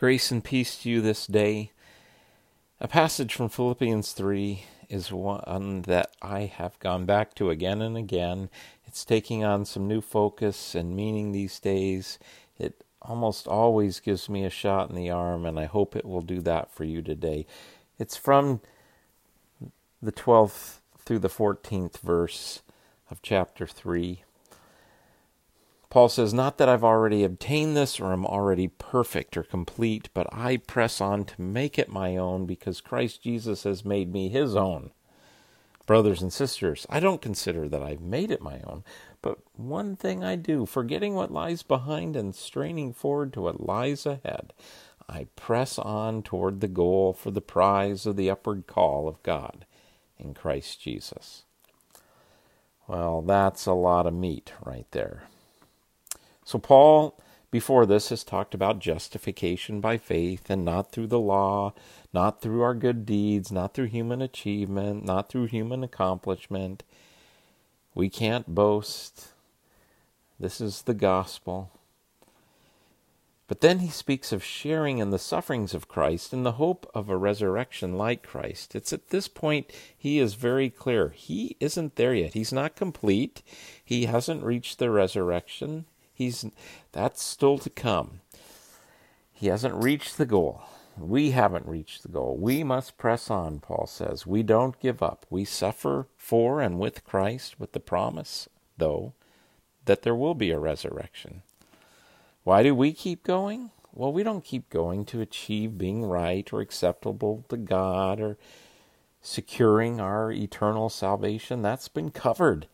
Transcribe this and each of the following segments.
Grace and peace to you this day. A passage from Philippians 3 is one that I have gone back to again and again. It's taking on some new focus and meaning these days. It almost always gives me a shot in the arm, and I hope it will do that for you today. It's from the 12th through the 14th verse of chapter 3. Paul says, Not that I've already obtained this or am already perfect or complete, but I press on to make it my own because Christ Jesus has made me his own. Brothers and sisters, I don't consider that I've made it my own, but one thing I do, forgetting what lies behind and straining forward to what lies ahead, I press on toward the goal for the prize of the upward call of God in Christ Jesus. Well, that's a lot of meat right there. So, Paul, before this, has talked about justification by faith and not through the law, not through our good deeds, not through human achievement, not through human accomplishment. We can't boast. This is the gospel. But then he speaks of sharing in the sufferings of Christ in the hope of a resurrection like Christ. It's at this point he is very clear. He isn't there yet. He's not complete. He hasn't reached the resurrection. He's that's still to come. He hasn't reached the goal. We haven't reached the goal. We must press on, Paul says. We don't give up. We suffer for and with Christ with the promise, though, that there will be a resurrection. Why do we keep going? Well, we don't keep going to achieve being right or acceptable to God or securing our eternal salvation. That's been covered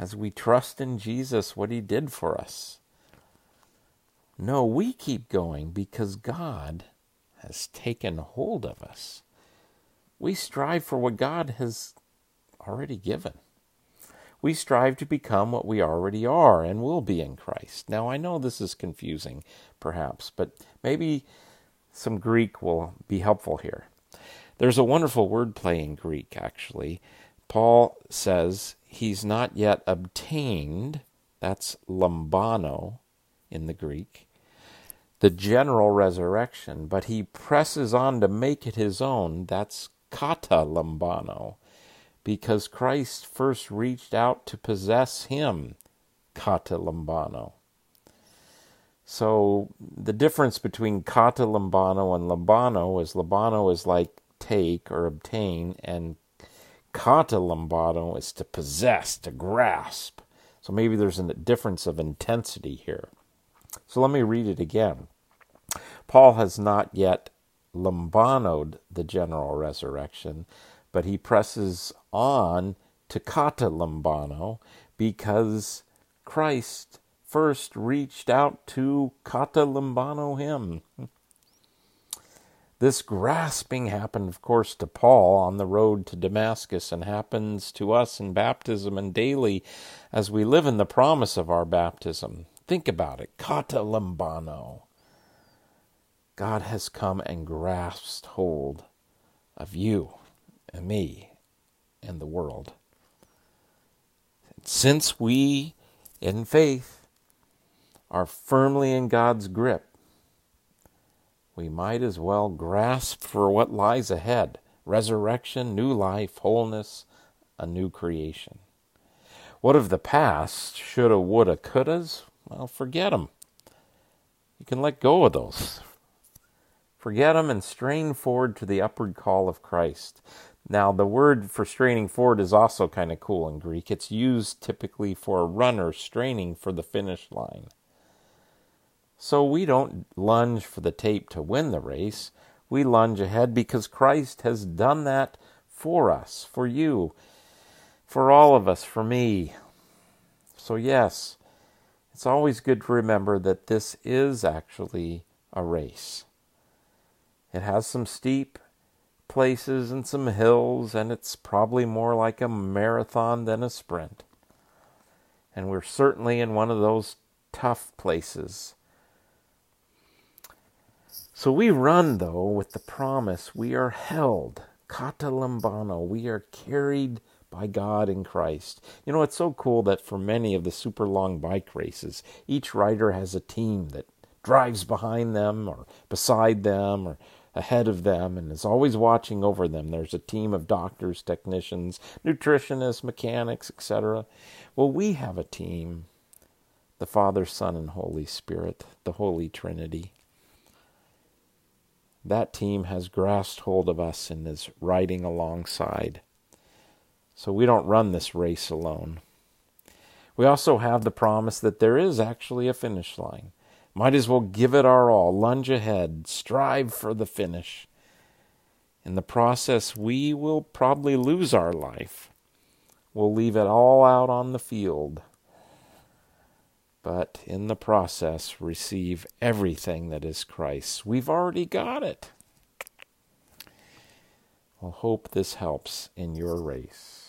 as we trust in Jesus, what He did for us. No, we keep going because God has taken hold of us. We strive for what God has already given. We strive to become what we already are and will be in Christ. Now, I know this is confusing, perhaps, but maybe some Greek will be helpful here. There's a wonderful wordplay in Greek, actually. Paul says he's not yet obtained, that's lambano in the Greek, the general resurrection, but he presses on to make it his own, that's kata lambano, because Christ first reached out to possess him, kata lambano. So the difference between kata lambano and lambano is lambano is like take or obtain, and Kata lambano is to possess, to grasp. So maybe there's a difference of intensity here. So let me read it again. Paul has not yet lambanoed the general resurrection, but he presses on to kata lambano because Christ first reached out to kata lambano him. This grasping happened, of course, to Paul on the road to Damascus and happens to us in baptism and daily as we live in the promise of our baptism. Think about it. Kata lambano. God has come and grasped hold of you and me and the world. Since we, in faith, are firmly in God's grip, we might as well grasp for what lies ahead resurrection, new life, wholeness, a new creation. What of the past? Shoulda, woulda, couldas? Well, forget them. You can let go of those. Forget them and strain forward to the upward call of Christ. Now, the word for straining forward is also kind of cool in Greek. It's used typically for a runner straining for the finish line. So we don't lunge for the tape to win the race. We lunge ahead because Christ has done that for us, for you, for all of us, for me. So, yes, it's always good to remember that this is actually a race. It has some steep places and some hills, and it's probably more like a marathon than a sprint. And we're certainly in one of those tough places so we run, though, with the promise we are held, kata lambano, we are carried by God in Christ. You know, it's so cool that for many of the super long bike races, each rider has a team that drives behind them or beside them or ahead of them and is always watching over them. There's a team of doctors, technicians, nutritionists, mechanics, etc. Well, we have a team the Father, Son, and Holy Spirit, the Holy Trinity. That team has grasped hold of us and is riding alongside. So we don't run this race alone. We also have the promise that there is actually a finish line. Might as well give it our all, lunge ahead, strive for the finish. In the process, we will probably lose our life. We'll leave it all out on the field. But in the process, receive everything that is Christ's. We've already got it. Well, hope this helps in your race.